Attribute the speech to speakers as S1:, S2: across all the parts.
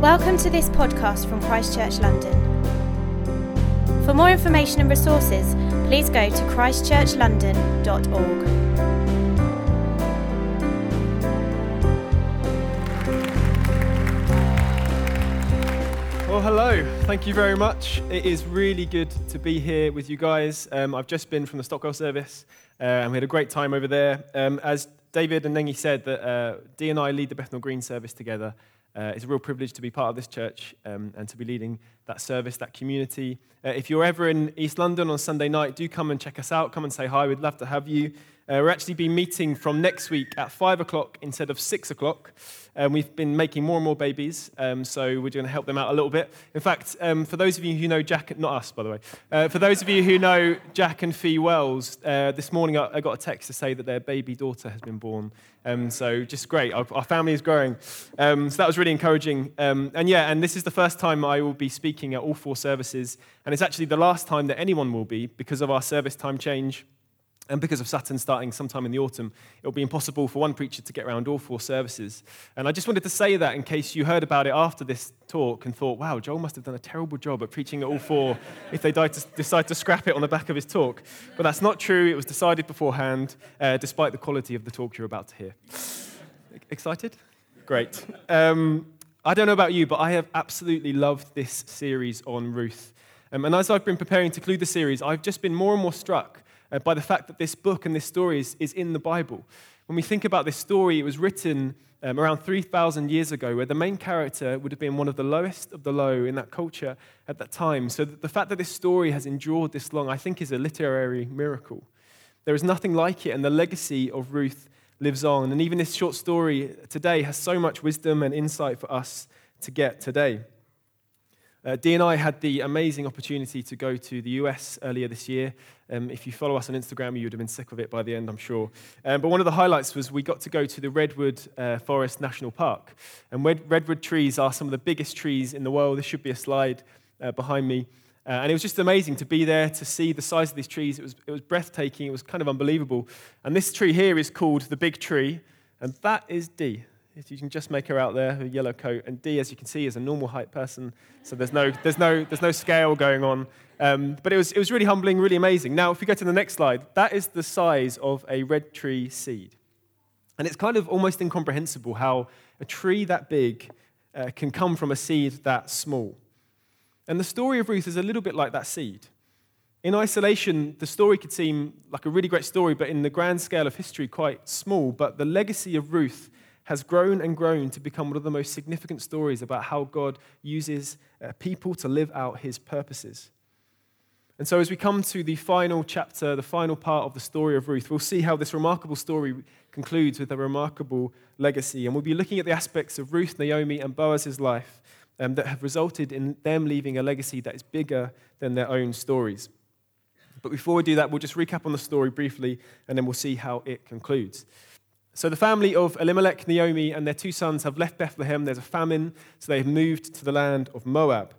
S1: Welcome to this podcast from Christchurch London. For more information and resources, please go to christchurchlondon.org.
S2: Well, hello. Thank you very much. It is really good to be here with you guys. Um, I've just been from the Stockwell service, uh, and we had a great time over there. Um, as David and Nengi said, that uh, Dee and I lead the Bethnal Green service together. Uh, it's a real privilege to be part of this church um, and to be leading that service, that community. Uh, if you're ever in East London on Sunday night, do come and check us out. Come and say hi. We'd love to have you. Uh, we're actually be meeting from next week at five o'clock instead of six o'clock. Um, we've been making more and more babies, um, so we're going to help them out a little bit. In fact, um, for those of you who know Jack, not us, by the way, uh, for those of you who know Jack and Fee Wells, uh, this morning I, I, got a text to say that their baby daughter has been born. Um, so just great. Our, our family is growing. Um, so that was really encouraging. Um, and yeah, and this is the first time I will be speaking at all four services, and it's actually the last time that anyone will be because of our service time change. And because of Sutton starting sometime in the autumn, it'll be impossible for one preacher to get around all four services. And I just wanted to say that in case you heard about it after this talk and thought, wow, Joel must have done a terrible job at preaching at all four if they to, decide to scrap it on the back of his talk. But that's not true. It was decided beforehand, uh, despite the quality of the talk you're about to hear. Excited? Great. Um, I don't know about you, but I have absolutely loved this series on Ruth. Um, and as I've been preparing to conclude the series, I've just been more and more struck uh, by the fact that this book and this story is, is in the Bible. When we think about this story, it was written um, around 3,000 years ago, where the main character would have been one of the lowest of the low in that culture at that time. So the fact that this story has endured this long, I think, is a literary miracle. There is nothing like it, and the legacy of Ruth lives on. And even this short story today has so much wisdom and insight for us to get today. Uh, Dee and I had the amazing opportunity to go to the US earlier this year. Um, if you follow us on Instagram, you would have been sick of it by the end, I'm sure. Um, but one of the highlights was we got to go to the Redwood uh, Forest National Park. And red- redwood trees are some of the biggest trees in the world. There should be a slide uh, behind me. Uh, and it was just amazing to be there, to see the size of these trees. It was, it was breathtaking, it was kind of unbelievable. And this tree here is called the Big Tree, and that is Dee. You can just make her out there, her yellow coat. And Dee, as you can see, is a normal height person, so there's no, there's no, there's no scale going on. Um, but it was, it was really humbling, really amazing. Now, if we go to the next slide, that is the size of a red tree seed. And it's kind of almost incomprehensible how a tree that big uh, can come from a seed that small. And the story of Ruth is a little bit like that seed. In isolation, the story could seem like a really great story, but in the grand scale of history, quite small. But the legacy of Ruth has grown and grown to become one of the most significant stories about how God uses uh, people to live out his purposes. And so, as we come to the final chapter, the final part of the story of Ruth, we'll see how this remarkable story concludes with a remarkable legacy. And we'll be looking at the aspects of Ruth, Naomi, and Boaz's life um, that have resulted in them leaving a legacy that is bigger than their own stories. But before we do that, we'll just recap on the story briefly, and then we'll see how it concludes. So the family of Elimelech, Naomi, and their two sons have left Bethlehem. There's a famine, so they've moved to the land of Moab.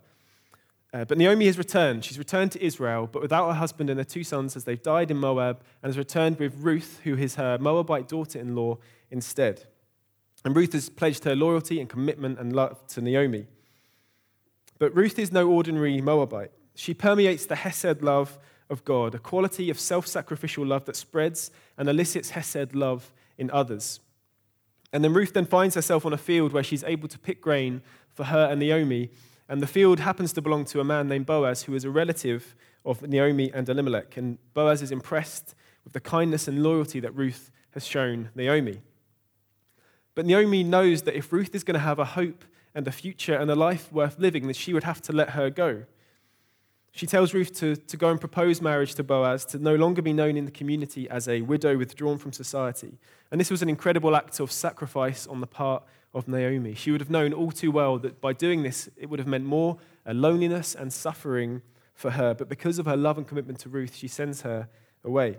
S2: Uh, but Naomi has returned. She's returned to Israel, but without her husband and her two sons, as they've died in Moab, and has returned with Ruth, who is her Moabite daughter in law, instead. And Ruth has pledged her loyalty and commitment and love to Naomi. But Ruth is no ordinary Moabite. She permeates the Hesed love of God, a quality of self sacrificial love that spreads and elicits Hesed love in others. And then Ruth then finds herself on a field where she's able to pick grain for her and Naomi. And the field happens to belong to a man named Boaz, who is a relative of Naomi and Elimelech. And Boaz is impressed with the kindness and loyalty that Ruth has shown Naomi. But Naomi knows that if Ruth is going to have a hope and a future and a life worth living, that she would have to let her go. She tells Ruth to, to go and propose marriage to Boaz, to no longer be known in the community as a widow withdrawn from society. And this was an incredible act of sacrifice on the part of Naomi. She would have known all too well that by doing this, it would have meant more uh, loneliness and suffering for her. But because of her love and commitment to Ruth, she sends her away.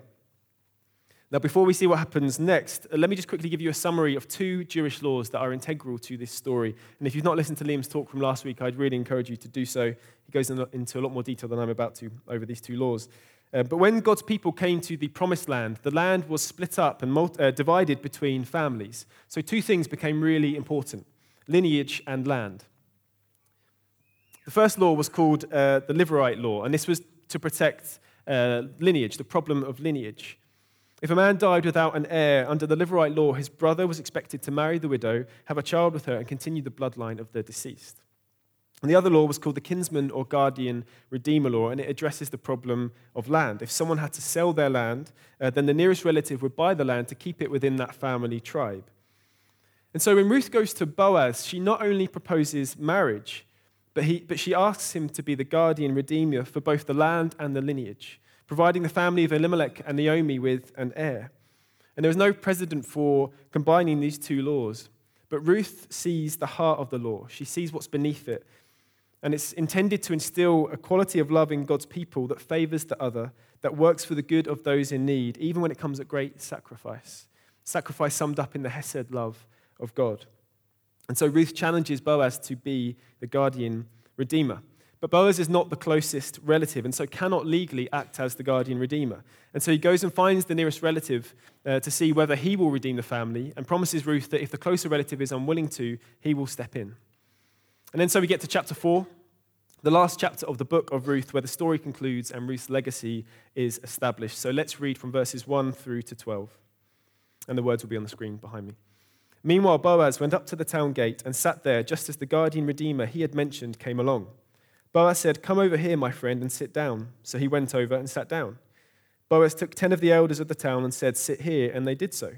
S2: Now, before we see what happens next, uh, let me just quickly give you a summary of two Jewish laws that are integral to this story. And if you've not listened to Liam's talk from last week, I'd really encourage you to do so. He goes into a lot more detail than I'm about to over these two laws. Uh, but when God's people came to the promised land, the land was split up and multi- uh, divided between families. So two things became really important lineage and land. The first law was called uh, the Levirate law, and this was to protect uh, lineage, the problem of lineage. If a man died without an heir under the Levirate law, his brother was expected to marry the widow, have a child with her, and continue the bloodline of the deceased. And the other law was called the kinsman or guardian redeemer law, and it addresses the problem of land. If someone had to sell their land, uh, then the nearest relative would buy the land to keep it within that family tribe. And so when Ruth goes to Boaz, she not only proposes marriage, but, he, but she asks him to be the guardian redeemer for both the land and the lineage, providing the family of Elimelech and Naomi with an heir. And there was no precedent for combining these two laws. But Ruth sees the heart of the law. She sees what's beneath it and it's intended to instill a quality of love in God's people that favors the other, that works for the good of those in need, even when it comes at great sacrifice. Sacrifice summed up in the Hesed love of God. And so Ruth challenges Boaz to be the guardian redeemer. But Boaz is not the closest relative and so cannot legally act as the guardian redeemer. And so he goes and finds the nearest relative uh, to see whether he will redeem the family and promises Ruth that if the closer relative is unwilling to, he will step in. And then so we get to chapter 4, the last chapter of the book of Ruth, where the story concludes and Ruth's legacy is established. So let's read from verses 1 through to 12. And the words will be on the screen behind me. Meanwhile, Boaz went up to the town gate and sat there just as the guardian redeemer he had mentioned came along. Boaz said, Come over here, my friend, and sit down. So he went over and sat down. Boaz took ten of the elders of the town and said, Sit here, and they did so.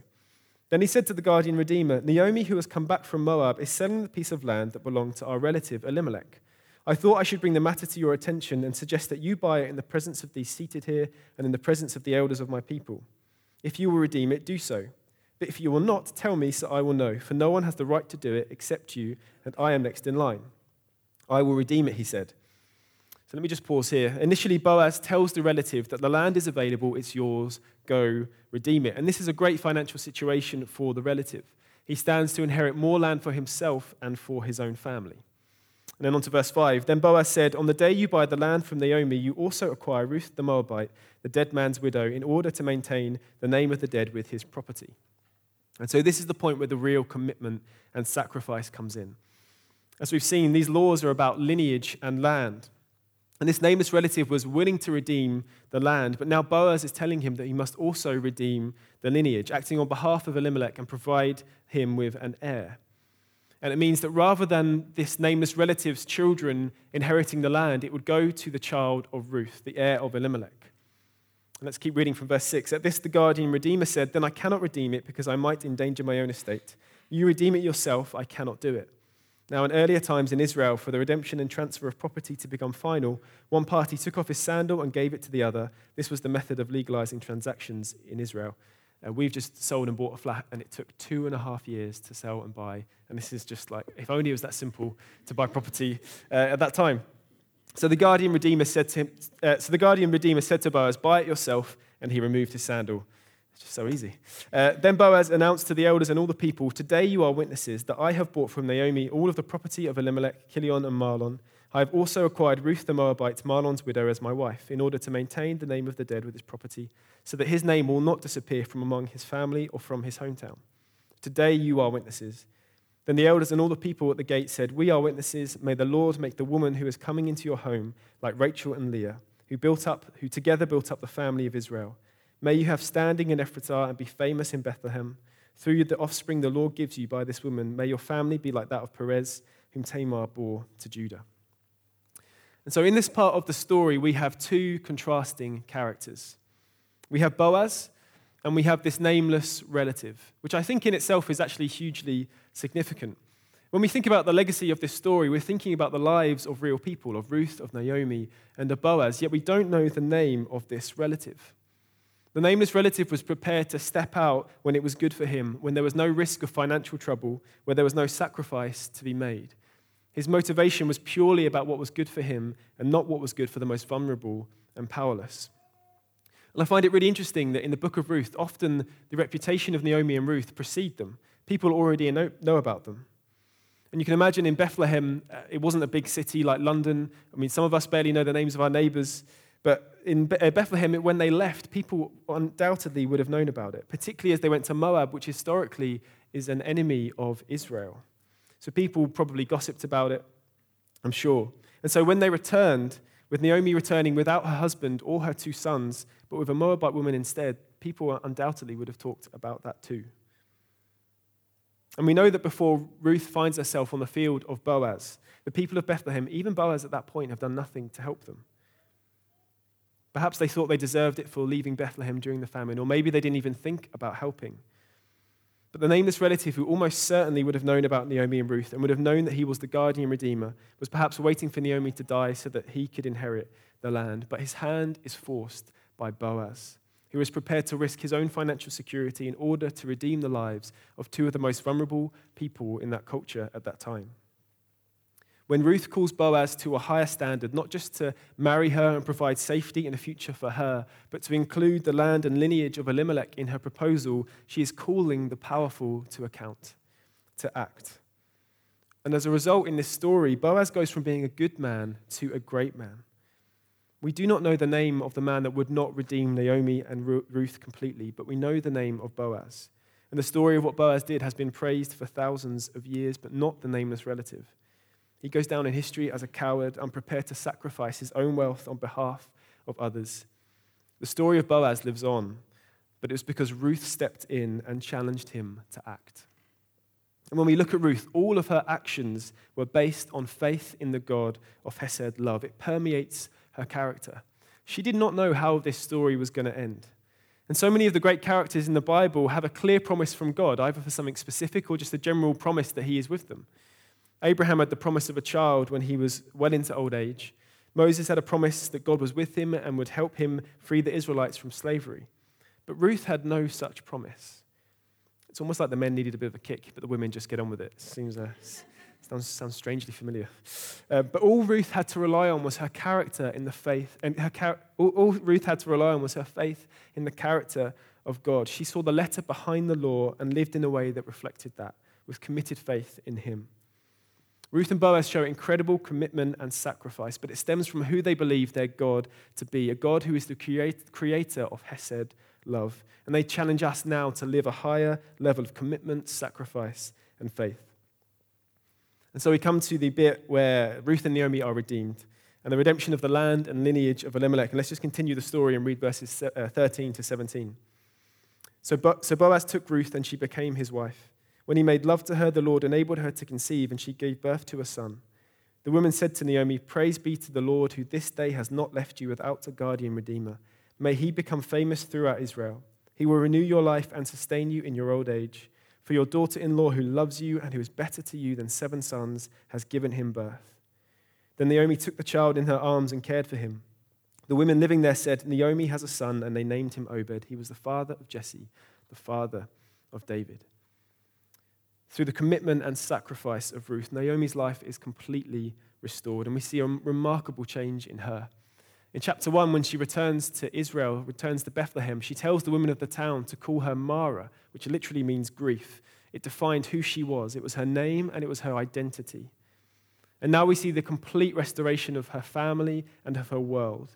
S2: Then he said to the guardian redeemer, Naomi, who has come back from Moab, is selling the piece of land that belonged to our relative Elimelech. I thought I should bring the matter to your attention and suggest that you buy it in the presence of these seated here and in the presence of the elders of my people. If you will redeem it, do so. But if you will not, tell me so I will know, for no one has the right to do it except you, and I am next in line. I will redeem it, he said. So let me just pause here. Initially, Boaz tells the relative that the land is available, it's yours, go redeem it. And this is a great financial situation for the relative. He stands to inherit more land for himself and for his own family. And then on to verse 5. Then Boaz said, On the day you buy the land from Naomi, you also acquire Ruth the Moabite, the dead man's widow, in order to maintain the name of the dead with his property. And so this is the point where the real commitment and sacrifice comes in. As we've seen, these laws are about lineage and land. And this nameless relative was willing to redeem the land, but now Boaz is telling him that he must also redeem the lineage, acting on behalf of Elimelech and provide him with an heir. And it means that rather than this nameless relative's children inheriting the land, it would go to the child of Ruth, the heir of Elimelech. And let's keep reading from verse 6. At this, the guardian redeemer said, Then I cannot redeem it because I might endanger my own estate. You redeem it yourself, I cannot do it. Now, in earlier times in Israel, for the redemption and transfer of property to become final, one party took off his sandal and gave it to the other. This was the method of legalizing transactions in Israel. Uh, we've just sold and bought a flat, and it took two and a half years to sell and buy. And this is just like, if only it was that simple to buy property uh, at that time. So the guardian redeemer said to him, uh, so the guardian redeemer said to Boaz, "Buy it yourself." And he removed his sandal. It's just so easy. Uh, then Boaz announced to the elders and all the people, Today you are witnesses that I have bought from Naomi all of the property of Elimelech, Chilion, and Mahlon. I have also acquired Ruth the Moabite, Mahlon's widow, as my wife, in order to maintain the name of the dead with his property, so that his name will not disappear from among his family or from his hometown. Today you are witnesses. Then the elders and all the people at the gate said, We are witnesses. May the Lord make the woman who is coming into your home like Rachel and Leah, who built up, who together built up the family of Israel. May you have standing in Ephrathah and be famous in Bethlehem. Through the offspring the Lord gives you by this woman, may your family be like that of Perez, whom Tamar bore to Judah. And so, in this part of the story, we have two contrasting characters. We have Boaz, and we have this nameless relative, which I think in itself is actually hugely significant. When we think about the legacy of this story, we're thinking about the lives of real people, of Ruth, of Naomi, and of Boaz, yet we don't know the name of this relative. The nameless relative was prepared to step out when it was good for him, when there was no risk of financial trouble, where there was no sacrifice to be made. His motivation was purely about what was good for him and not what was good for the most vulnerable and powerless. And I find it really interesting that in the book of Ruth, often the reputation of Naomi and Ruth precede them. People already know, know about them. And you can imagine in Bethlehem, uh, it wasn't a big city like London. I mean, some of us barely know the names of our neighbors. But in uh, Bethlehem, when they left, people undoubtedly would have known about it, particularly as they went to Moab, which historically is an enemy of Israel. So people probably gossiped about it, I'm sure. And so when they returned, with Naomi returning without her husband or her two sons, but with a Moabite woman instead, people undoubtedly would have talked about that too. And we know that before Ruth finds herself on the field of Boaz, the people of Bethlehem, even Boaz at that point, have done nothing to help them. Perhaps they thought they deserved it for leaving Bethlehem during the famine, or maybe they didn't even think about helping. But the nameless relative who almost certainly would have known about Naomi and Ruth and would have known that he was the guardian redeemer was perhaps waiting for Naomi to die so that he could inherit the land. But his hand is forced by Boaz, who is prepared to risk his own financial security in order to redeem the lives of two of the most vulnerable people in that culture at that time. When Ruth calls Boaz to a higher standard, not just to marry her and provide safety and a future for her, but to include the land and lineage of Elimelech in her proposal, she is calling the powerful to account, to act. And as a result, in this story, Boaz goes from being a good man to a great man. We do not know the name of the man that would not redeem Naomi and Ruth completely, but we know the name of Boaz. And the story of what Boaz did has been praised for thousands of years, but not the nameless relative. He goes down in history as a coward, unprepared to sacrifice his own wealth on behalf of others. The story of Boaz lives on, but it was because Ruth stepped in and challenged him to act. And when we look at Ruth, all of her actions were based on faith in the God of Hesed love. It permeates her character. She did not know how this story was going to end. And so many of the great characters in the Bible have a clear promise from God, either for something specific or just a general promise that He is with them. Abraham had the promise of a child when he was well into old age. Moses had a promise that God was with him and would help him free the Israelites from slavery. But Ruth had no such promise. It's almost like the men needed a bit of a kick, but the women just get on with it. Seems uh, sounds, sounds strangely familiar. Uh, but all Ruth had to rely on was her character in the faith, and her all, all Ruth had to rely on was her faith in the character of God. She saw the letter behind the law and lived in a way that reflected that, with committed faith in Him. Ruth and Boaz show incredible commitment and sacrifice, but it stems from who they believe their God to be a God who is the creator of Hesed love. And they challenge us now to live a higher level of commitment, sacrifice, and faith. And so we come to the bit where Ruth and Naomi are redeemed and the redemption of the land and lineage of Elimelech. And let's just continue the story and read verses uh, 13 to 17. So, Boaz took Ruth and she became his wife. When he made love to her, the Lord enabled her to conceive, and she gave birth to a son. The woman said to Naomi, Praise be to the Lord, who this day has not left you without a guardian redeemer. May he become famous throughout Israel. He will renew your life and sustain you in your old age. For your daughter in law, who loves you and who is better to you than seven sons, has given him birth. Then Naomi took the child in her arms and cared for him. The women living there said, Naomi has a son, and they named him Obed. He was the father of Jesse, the father of David. Through the commitment and sacrifice of Ruth, Naomi's life is completely restored, and we see a remarkable change in her. In chapter 1, when she returns to Israel, returns to Bethlehem, she tells the women of the town to call her Mara, which literally means grief. It defined who she was, it was her name and it was her identity. And now we see the complete restoration of her family and of her world.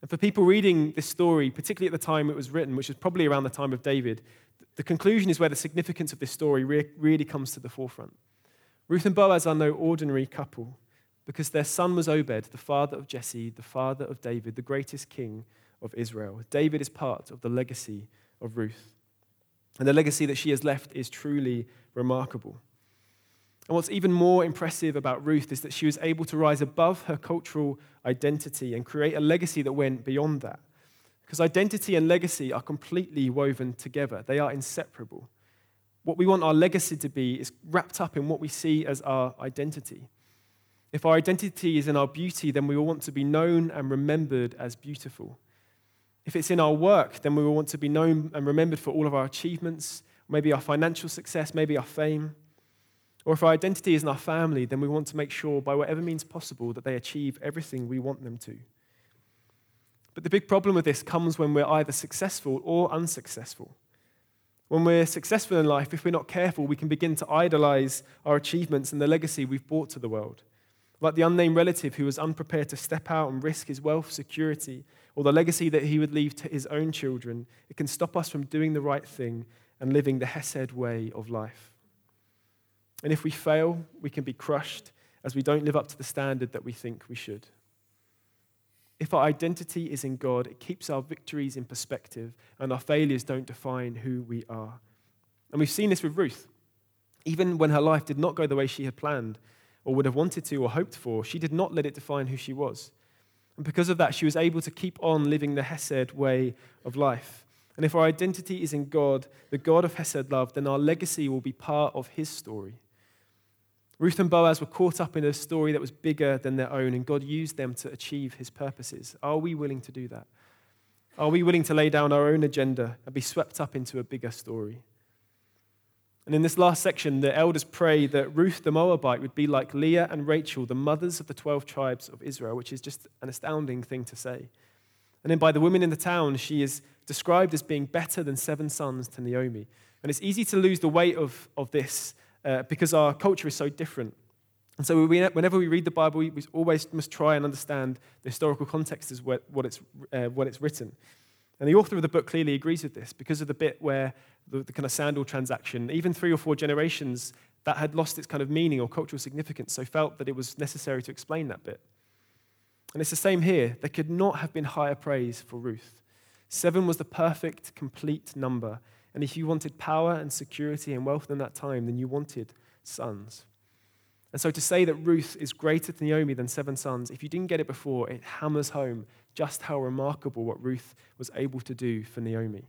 S2: And for people reading this story, particularly at the time it was written, which was probably around the time of David, the conclusion is where the significance of this story re- really comes to the forefront. Ruth and Boaz are no ordinary couple because their son was Obed, the father of Jesse, the father of David, the greatest king of Israel. David is part of the legacy of Ruth. And the legacy that she has left is truly remarkable. And what's even more impressive about Ruth is that she was able to rise above her cultural identity and create a legacy that went beyond that. Because identity and legacy are completely woven together, they are inseparable. What we want our legacy to be is wrapped up in what we see as our identity. If our identity is in our beauty, then we will want to be known and remembered as beautiful. If it's in our work, then we will want to be known and remembered for all of our achievements, maybe our financial success, maybe our fame. Or if our identity is in our family, then we want to make sure, by whatever means possible, that they achieve everything we want them to. But the big problem with this comes when we're either successful or unsuccessful. When we're successful in life, if we're not careful, we can begin to idolize our achievements and the legacy we've brought to the world. Like the unnamed relative who was unprepared to step out and risk his wealth, security, or the legacy that he would leave to his own children, it can stop us from doing the right thing and living the Hesed way of life. And if we fail, we can be crushed as we don't live up to the standard that we think we should. If our identity is in God, it keeps our victories in perspective, and our failures don't define who we are. And we've seen this with Ruth. Even when her life did not go the way she had planned, or would have wanted to, or hoped for, she did not let it define who she was. And because of that, she was able to keep on living the Hesed way of life. And if our identity is in God, the God of Hesed love, then our legacy will be part of his story. Ruth and Boaz were caught up in a story that was bigger than their own, and God used them to achieve his purposes. Are we willing to do that? Are we willing to lay down our own agenda and be swept up into a bigger story? And in this last section, the elders pray that Ruth the Moabite would be like Leah and Rachel, the mothers of the 12 tribes of Israel, which is just an astounding thing to say. And then by the women in the town, she is described as being better than seven sons to Naomi. And it's easy to lose the weight of, of this uh, because our culture is so different. And so we, whenever we read the Bible, we, always must try and understand the historical context as what, what, it's, uh, what it's written. And the author of the book clearly agrees with this because of the bit where the, the kind of sandal transaction, even three or four generations, that had lost its kind of meaning or cultural significance, so felt that it was necessary to explain that bit. And it's the same here. There could not have been higher praise for Ruth. Seven was the perfect, complete number. And if you wanted power and security and wealth in that time, then you wanted sons. And so to say that Ruth is greater to Naomi than seven sons, if you didn't get it before, it hammers home just how remarkable what Ruth was able to do for Naomi.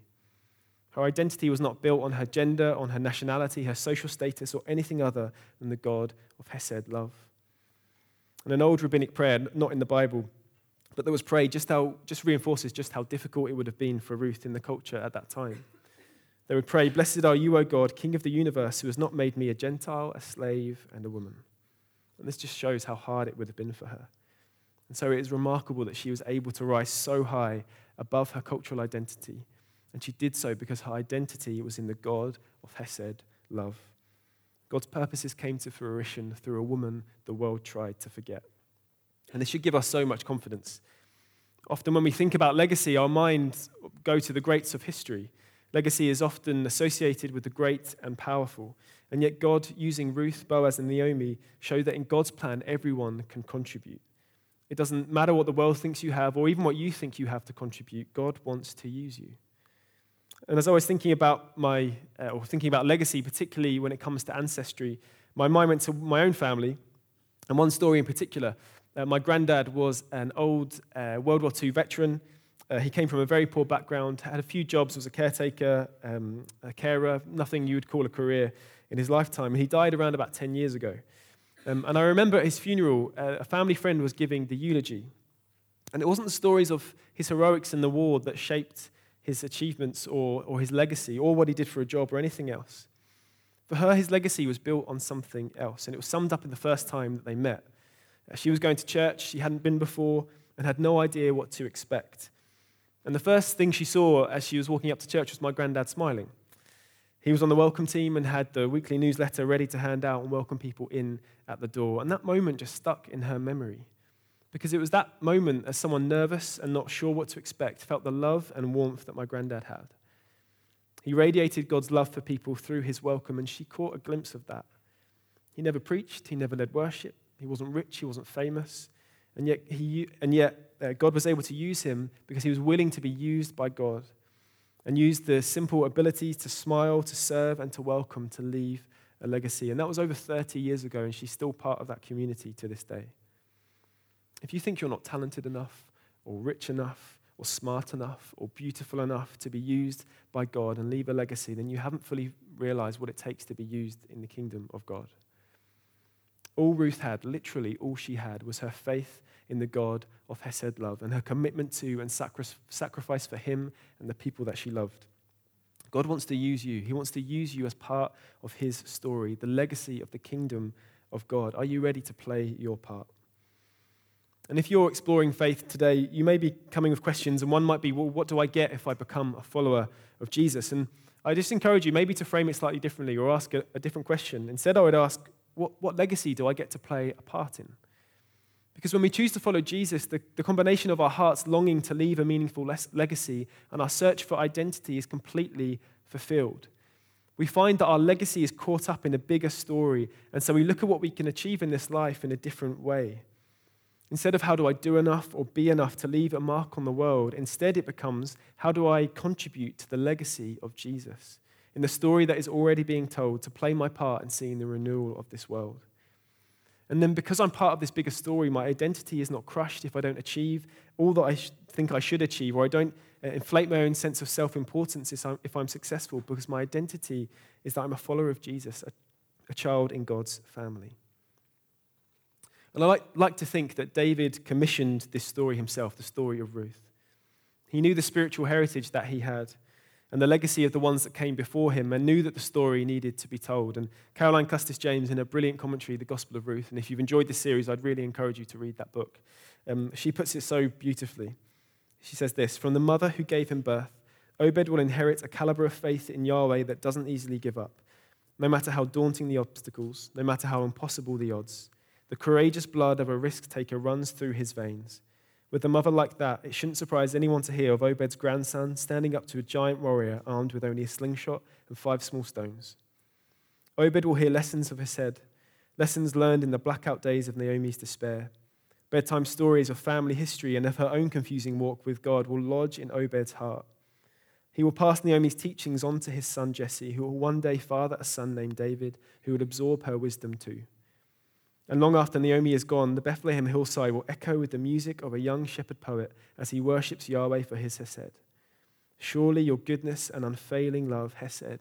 S2: Her identity was not built on her gender, on her nationality, her social status, or anything other than the God of Hesed love. And an old rabbinic prayer, not in the Bible, but that was prayed just, how, just reinforces just how difficult it would have been for Ruth in the culture at that time. They would pray, Blessed are you, O God, King of the universe, who has not made me a Gentile, a slave, and a woman. And this just shows how hard it would have been for her. And so it is remarkable that she was able to rise so high above her cultural identity. And she did so because her identity was in the God of Hesed, love. God's purposes came to fruition through a woman the world tried to forget. And this should give us so much confidence. Often, when we think about legacy, our minds go to the greats of history Legacy is often associated with the great and powerful. And yet, God, using Ruth, Boaz, and Naomi, show that in God's plan, everyone can contribute. It doesn't matter what the world thinks you have, or even what you think you have to contribute, God wants to use you. And as I was thinking about my, uh, or thinking about legacy, particularly when it comes to ancestry, my mind went to my own family, and one story in particular. Uh, my granddad was an old uh, World War II veteran. Uh, he came from a very poor background, had a few jobs, was a caretaker, um, a carer, nothing you would call a career in his lifetime. And he died around about 10 years ago. Um, and I remember at his funeral, uh, a family friend was giving the eulogy. And it wasn't the stories of his heroics in the war that shaped his achievements or, or his legacy or what he did for a job or anything else. For her, his legacy was built on something else. And it was summed up in the first time that they met. Uh, she was going to church, she hadn't been before, and had no idea what to expect. And the first thing she saw as she was walking up to church was my granddad smiling. He was on the welcome team and had the weekly newsletter ready to hand out and welcome people in at the door. And that moment just stuck in her memory. Because it was that moment, as someone nervous and not sure what to expect, felt the love and warmth that my granddad had. He radiated God's love for people through his welcome, and she caught a glimpse of that. He never preached, he never led worship, he wasn't rich, he wasn't famous, and yet, he, and yet uh, God was able to use him because he was willing to be used by God and used the simple ability to smile, to serve, and to welcome to leave a legacy. And that was over 30 years ago, and she's still part of that community to this day. If you think you're not talented enough, or rich enough, or smart enough, or beautiful enough to be used by God and leave a legacy, then you haven't fully realized what it takes to be used in the kingdom of God. All Ruth had, literally all she had, was her faith in the God of Hesed love and her commitment to and sacrifice for him and the people that she loved. God wants to use you. He wants to use you as part of his story, the legacy of the kingdom of God. Are you ready to play your part? And if you're exploring faith today, you may be coming with questions, and one might be, well, what do I get if I become a follower of Jesus? And I just encourage you maybe to frame it slightly differently or ask a, a different question. Instead, I would ask, what, what legacy do I get to play a part in? Because when we choose to follow Jesus, the, the combination of our hearts longing to leave a meaningful legacy and our search for identity is completely fulfilled. We find that our legacy is caught up in a bigger story, and so we look at what we can achieve in this life in a different way. Instead of how do I do enough or be enough to leave a mark on the world, instead it becomes how do I contribute to the legacy of Jesus in the story that is already being told to play my part in seeing the renewal of this world. And then, because I'm part of this bigger story, my identity is not crushed if I don't achieve all that I think I should achieve, or I don't uh, inflate my own sense of self importance if I'm successful, because my identity is that I'm a follower of Jesus, a, a child in God's family. And I like, like to think that David commissioned this story himself, the story of Ruth. He knew the spiritual heritage that he had and the legacy of the ones that came before him and knew that the story needed to be told. And Carolyn Custis James, in her brilliant commentary, The Gospel of Ruth, and if you've enjoyed this series, I'd really encourage you to read that book. Um, she puts it so beautifully. She says this From the mother who gave him birth, Obed will inherit a caliber of faith in Yahweh that doesn't easily give up, no matter how daunting the obstacles, no matter how impossible the odds. The courageous blood of a risk taker runs through his veins. With a mother like that, it shouldn't surprise anyone to hear of Obed's grandson standing up to a giant warrior armed with only a slingshot and five small stones. Obed will hear lessons of Hesed, lessons learned in the blackout days of Naomi's despair. Bedtime stories of family history and of her own confusing walk with God will lodge in Obed's heart. He will pass Naomi's teachings on to his son Jesse, who will one day father a son named David, who will absorb her wisdom too. And long after Naomi is gone, the Bethlehem hillside will echo with the music of a young shepherd poet as he worships Yahweh for his Hesed. Surely your goodness and unfailing love, Hesed,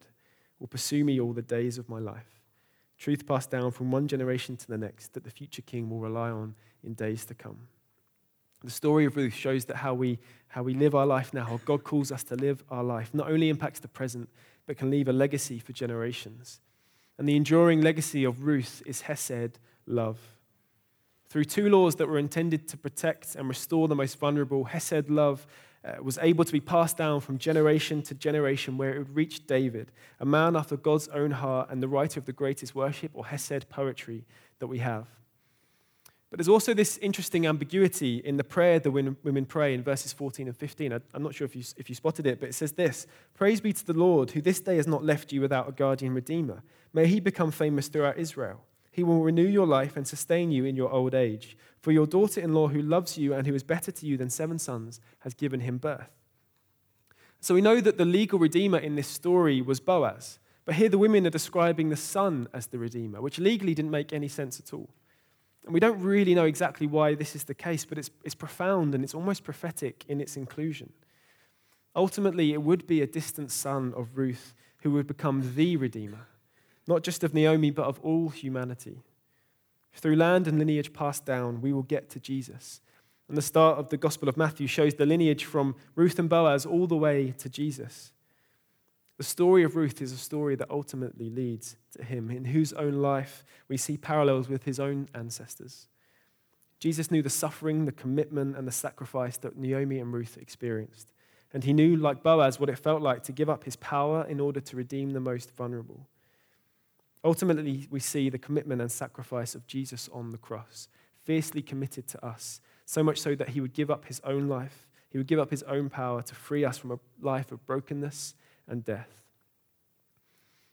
S2: will pursue me all the days of my life. Truth passed down from one generation to the next that the future king will rely on in days to come. The story of Ruth shows that how we, how we live our life now, how God calls us to live our life, not only impacts the present, but can leave a legacy for generations. And the enduring legacy of Ruth is Hesed love. Through two laws that were intended to protect and restore the most vulnerable, Hesed love uh, was able to be passed down from generation to generation, where it would reach David, a man after God's own heart and the writer of the greatest worship or Hesed poetry that we have. But there's also this interesting ambiguity in the prayer the women pray in verses 14 and 15. I'm not sure if you, if you spotted it, but it says this Praise be to the Lord, who this day has not left you without a guardian redeemer. May he become famous throughout Israel. He will renew your life and sustain you in your old age. For your daughter in law, who loves you and who is better to you than seven sons, has given him birth. So we know that the legal redeemer in this story was Boaz. But here the women are describing the son as the redeemer, which legally didn't make any sense at all. And we don't really know exactly why this is the case, but it's, it's profound and it's almost prophetic in its inclusion. Ultimately, it would be a distant son of Ruth who would become the redeemer not just of Naomi, but of all humanity. Through land and lineage passed down, we will get to Jesus. And the start of the Gospel of Matthew shows the lineage from Ruth and Boaz all the way to Jesus. The story of Ruth is a story that ultimately leads to him, in whose own life we see parallels with his own ancestors. Jesus knew the suffering, the commitment, and the sacrifice that Naomi and Ruth experienced. And he knew, like Boaz, what it felt like to give up his power in order to redeem the most vulnerable. Ultimately, we see the commitment and sacrifice of Jesus on the cross, fiercely committed to us, so much so that he would give up his own life, he would give up his own power to free us from a life of brokenness and death.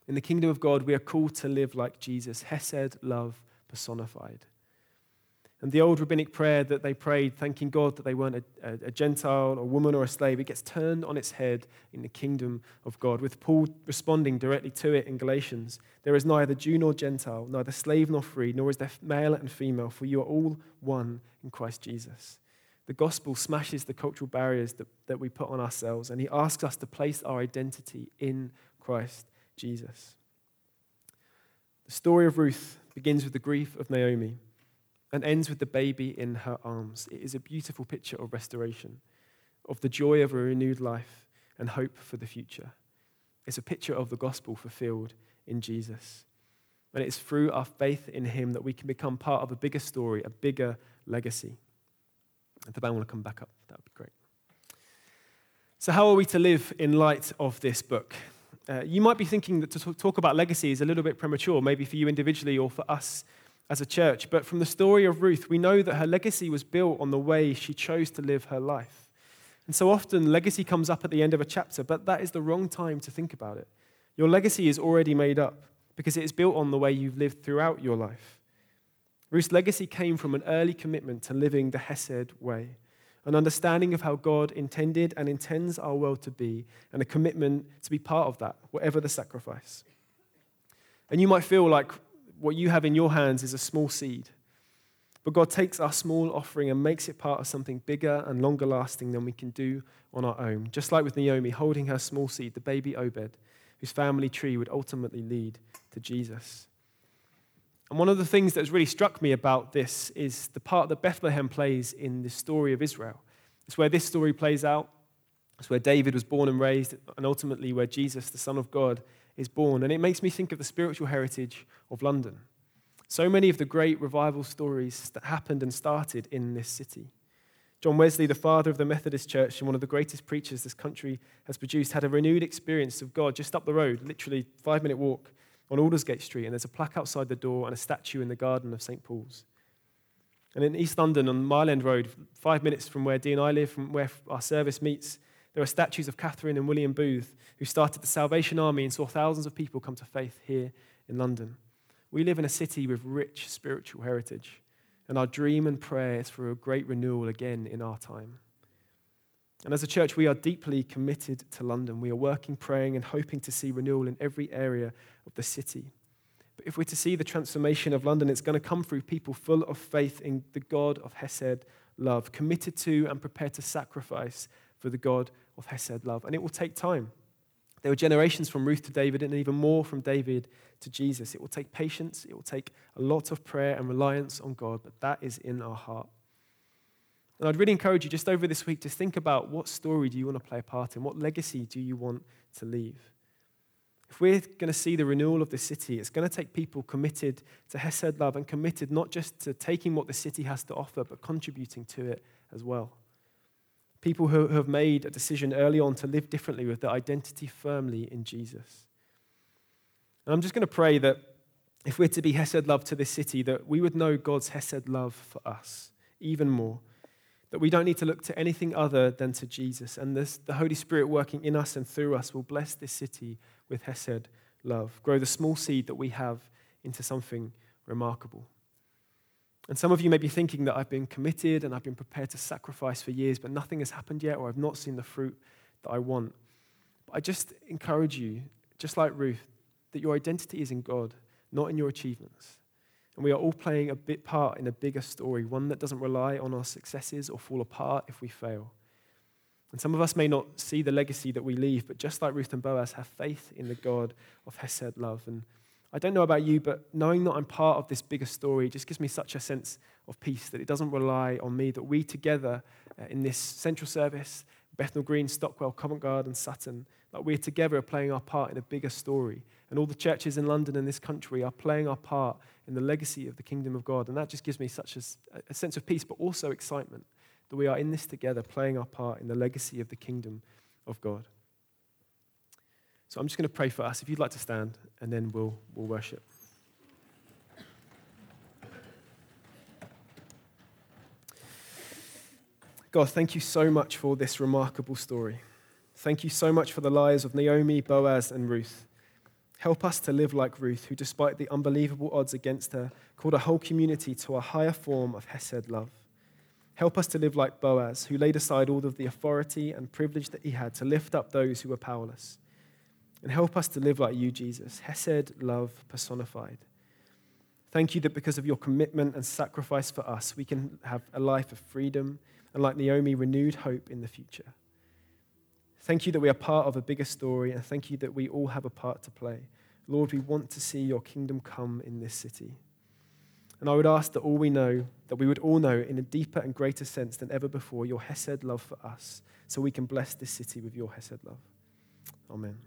S2: In the kingdom of God, we are called to live like Jesus, Hesed, love personified. And the old rabbinic prayer that they prayed, thanking God that they weren't a, a, Gentile, a woman, or a slave, it gets turned on its head in the kingdom of God, with Paul responding directly to it in Galatians. There is neither Jew nor Gentile, neither slave nor free, nor is there male and female, for you are all one in Christ Jesus. The gospel smashes the cultural barriers that, that we put on ourselves, and he asks us to place our identity in Christ Jesus. The story of Ruth begins with the grief of Naomi and ends with the baby in her arms. It is a beautiful picture of restoration, of the joy of a renewed life and hope for the future. It's a picture of the gospel fulfilled in Jesus. And it's through our faith in him that we can become part of a bigger story, a bigger legacy. If the band want to come back up, that would be great. So, how are we to live in light of this book? Uh, you might be thinking that to talk about legacy is a little bit premature, maybe for you individually or for us as a church. But from the story of Ruth, we know that her legacy was built on the way she chose to live her life. And so often, legacy comes up at the end of a chapter, but that is the wrong time to think about it. Your legacy is already made up because it is built on the way you've lived throughout your life. Ruth's legacy came from an early commitment to living the Hesed way, an understanding of how God intended and intends our world to be, and a commitment to be part of that, whatever the sacrifice. And you might feel like what you have in your hands is a small seed. But God takes our small offering and makes it part of something bigger and longer lasting than we can do on our own. Just like with Naomi holding her small seed, the baby Obed, whose family tree would ultimately lead to Jesus. And one of the things that has really struck me about this is the part that Bethlehem plays in the story of Israel. It's where this story plays out. It's where David was born and raised, and ultimately where Jesus, the Son of God, is born. And it makes me think of the spiritual heritage of London. So many of the great revival stories that happened and started in this city. John Wesley, the father of the Methodist Church and one of the greatest preachers this country has produced, had a renewed experience of God just up the road, literally five minute walk on Aldersgate Street. And there's a plaque outside the door and a statue in the garden of St. Paul's. And in East London, on Mile End Road, five minutes from where Dee and I live, from where our service meets, there are statues of Catherine and William Booth, who started the Salvation Army and saw thousands of people come to faith here in London. We live in a city with rich spiritual heritage, and our dream and prayer is for a great renewal again in our time. And as a church, we are deeply committed to London. We are working, praying, and hoping to see renewal in every area of the city. But if we're to see the transformation of London, it's going to come through people full of faith in the God of Hesed love, committed to and prepared to sacrifice for the God of Hesed love. And it will take time. There were generations from Ruth to David, and even more from David to Jesus. It will take patience, it will take a lot of prayer and reliance on God, but that is in our heart. And I'd really encourage you just over this week to think about what story do you want to play a part in? What legacy do you want to leave? If we're going to see the renewal of the city, it's going to take people committed to Hesed love and committed not just to taking what the city has to offer, but contributing to it as well. People who have made a decision early on to live differently with their identity firmly in Jesus. And I'm just going to pray that if we're to be Hesed love to this city, that we would know God's Hesed love for us even more. That we don't need to look to anything other than to Jesus. And this, the Holy Spirit working in us and through us will bless this city with Hesed love. Grow the small seed that we have into something remarkable. And some of you may be thinking that I've been committed and I've been prepared to sacrifice for years, but nothing has happened yet, or I've not seen the fruit that I want. But I just encourage you, just like Ruth, that your identity is in God, not in your achievements. And we are all playing a bit part in a bigger story, one that doesn't rely on our successes or fall apart if we fail. And some of us may not see the legacy that we leave, but just like Ruth and Boaz, have faith in the God of Hesed love. And I don't know about you, but knowing that I'm part of this bigger story just gives me such a sense of peace that it doesn't rely on me, that we together uh, in this central service, Bethnal Green, Stockwell, Covent Garden, Sutton, that we're together are playing our part in a bigger story. And all the churches in London and this country are playing our part in the legacy of the kingdom of God. And that just gives me such a, a sense of peace, but also excitement that we are in this together, playing our part in the legacy of the kingdom of God. So I'm just going to pray for us. If you'd like to stand, and then we'll, we'll worship. God, thank you so much for this remarkable story. Thank you so much for the lives of Naomi, Boaz, and Ruth. Help us to live like Ruth, who, despite the unbelievable odds against her, called a whole community to a higher form of Hesed love. Help us to live like Boaz, who laid aside all of the authority and privilege that he had to lift up those who were powerless. And help us to live like you, Jesus, Hesed love personified. Thank you that because of your commitment and sacrifice for us, we can have a life of freedom and, like Naomi, renewed hope in the future. Thank you that we are part of a bigger story, and thank you that we all have a part to play. Lord, we want to see your kingdom come in this city. And I would ask that all we know, that we would all know in a deeper and greater sense than ever before, your Hesed love for us, so we can bless this city with your Hesed love. Amen.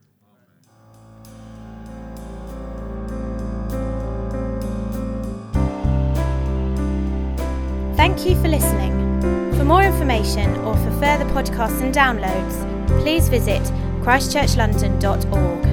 S1: Thank you for listening. For more information or for further podcasts and downloads, please visit christchurchlondon.org.